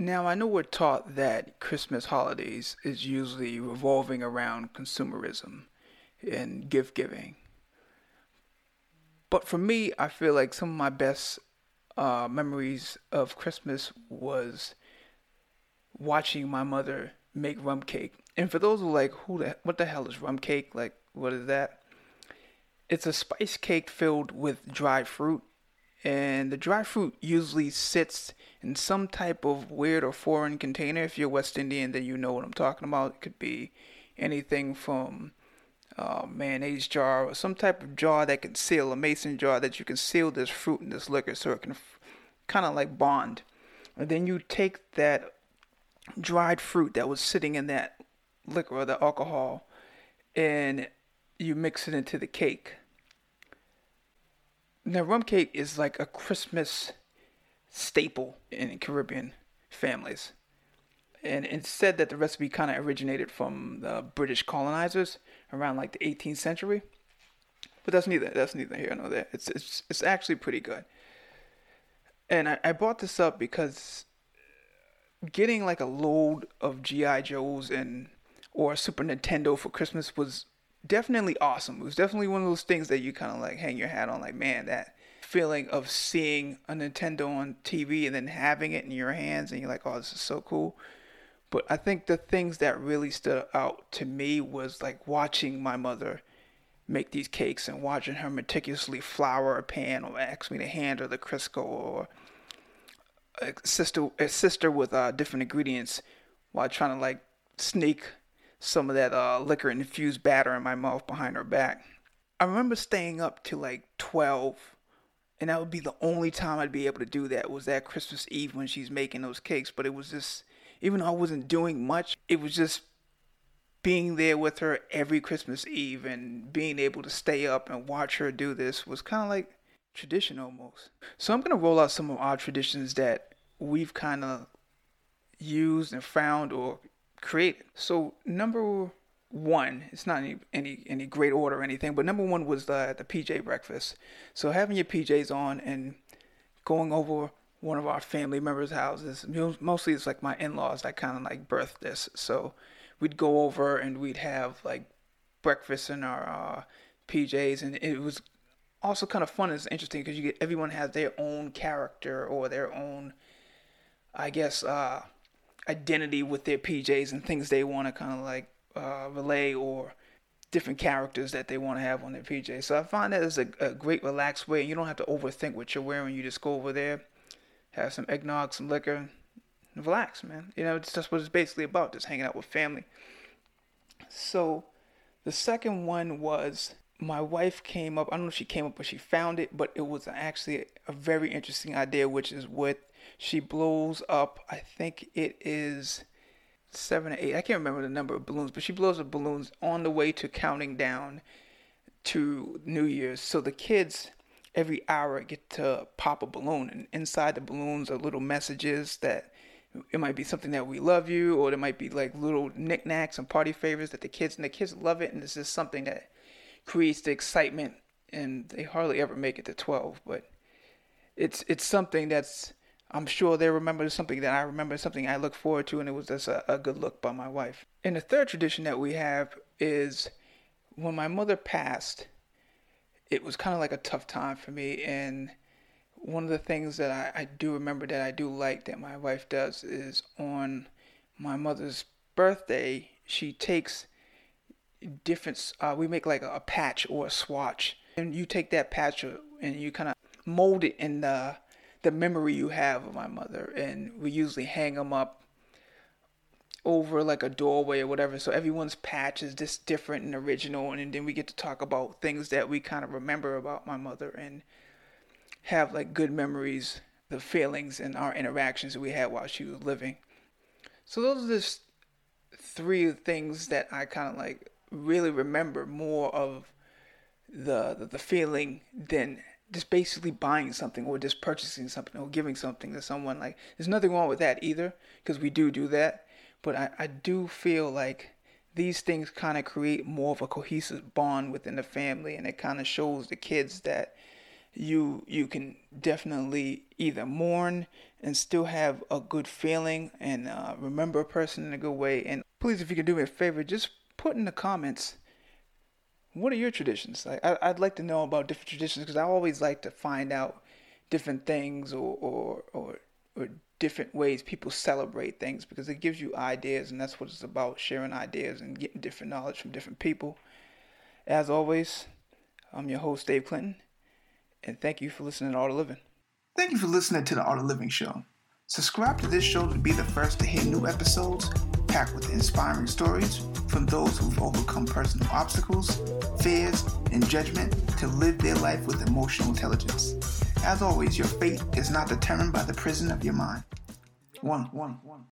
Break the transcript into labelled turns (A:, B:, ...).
A: Now, I know we're taught that Christmas holidays is usually revolving around consumerism and gift giving. But for me, I feel like some of my best uh, memories of Christmas was watching my mother make rum cake. And for those who are like, who the what the hell is rum cake? Like, what is that? It's a spice cake filled with dried fruit, and the dried fruit usually sits in some type of weird or foreign container. If you're West Indian, then you know what I'm talking about. It could be anything from uh, mayonnaise jar or some type of jar that can seal a mason jar that you can seal this fruit and this liquor so it can f- kind of like bond. And then you take that dried fruit that was sitting in that liquor or the alcohol and you mix it into the cake. Now, rum cake is like a Christmas staple in Caribbean families. And it's said that the recipe kind of originated from the British colonizers around like the 18th century. But that's neither that's neither here nor there. It's it's it's actually pretty good. And I, I brought this up because getting like a load of GI Joes and or Super Nintendo for Christmas was definitely awesome. It was definitely one of those things that you kind of like hang your hat on, like man, that feeling of seeing a Nintendo on TV and then having it in your hands, and you're like, oh, this is so cool. But I think the things that really stood out to me was like watching my mother make these cakes and watching her meticulously flour a pan or ask me to hand her the Crisco or assist her, assist her with uh, different ingredients while trying to like sneak some of that uh, liquor infused batter in my mouth behind her back. I remember staying up to like 12 and that would be the only time I'd be able to do that was that Christmas Eve when she's making those cakes. But it was just, even though I wasn't doing much, it was just being there with her every Christmas Eve and being able to stay up and watch her do this was kind of like tradition almost. So I'm gonna roll out some of our traditions that we've kind of used and found or created. So number one, it's not any any any great order or anything, but number one was the the PJ breakfast. So having your PJs on and going over one of our family members' houses. Mostly it's like my in-laws that kind of like birthed this. So we'd go over and we'd have like breakfast in our uh, PJs, and it was also kind of fun. It's interesting because you get everyone has their own character or their own, I guess, uh, identity with their PJs and things they want to kind of like uh, relay or different characters that they want to have on their PJs. So I find that is a, a great relaxed way. You don't have to overthink what you're wearing. You just go over there, have some eggnog, some liquor, relax, man. You know, it's just what it's basically about, just hanging out with family. So the second one was my wife came up. I don't know if she came up but she found it, but it was actually a very interesting idea, which is what she blows up. I think it is seven or eight. I can't remember the number of balloons, but she blows up balloons on the way to counting down to New Year's. So the kids every hour get to pop a balloon, and inside the balloons are little messages that it might be something that we love you, or there might be like little knickknacks and party favors that the kids and the kids love it, and this is something that creates the excitement. And they hardly ever make it to twelve, but it's it's something that's I'm sure they remember something that I remember, something I look forward to, and it was just a, a good look by my wife. And the third tradition that we have is when my mother passed, it was kind of like a tough time for me. And one of the things that I, I do remember that I do like that my wife does is on my mother's birthday, she takes different, uh, we make like a, a patch or a swatch. And you take that patch and you kind of mold it in the the memory you have of my mother, and we usually hang them up over like a doorway or whatever. So everyone's patch is just different and original, and then we get to talk about things that we kind of remember about my mother and have like good memories, the feelings and our interactions we had while she was living. So those are just three things that I kind of like really remember more of the, the the feeling than just basically buying something or just purchasing something or giving something to someone like there's nothing wrong with that either because we do do that but I, I do feel like these things kind of create more of a cohesive bond within the family and it kind of shows the kids that you you can definitely either mourn and still have a good feeling and uh, remember a person in a good way. And please, if you can do me a favor, just put in the comments what are your traditions. Like, I, would like to know about different traditions because I always like to find out different things or, or or or different ways people celebrate things because it gives you ideas and that's what it's about sharing ideas and getting different knowledge from different people. As always, I'm your host Dave Clinton and thank you for listening to Art of Living.
B: Thank you for listening to the Art of Living show. Subscribe to this show to be the first to hear new episodes packed with inspiring stories from those who've overcome personal obstacles, fears, and judgment to live their life with emotional intelligence. As always, your fate is not determined by the prison of your mind. One, one, one.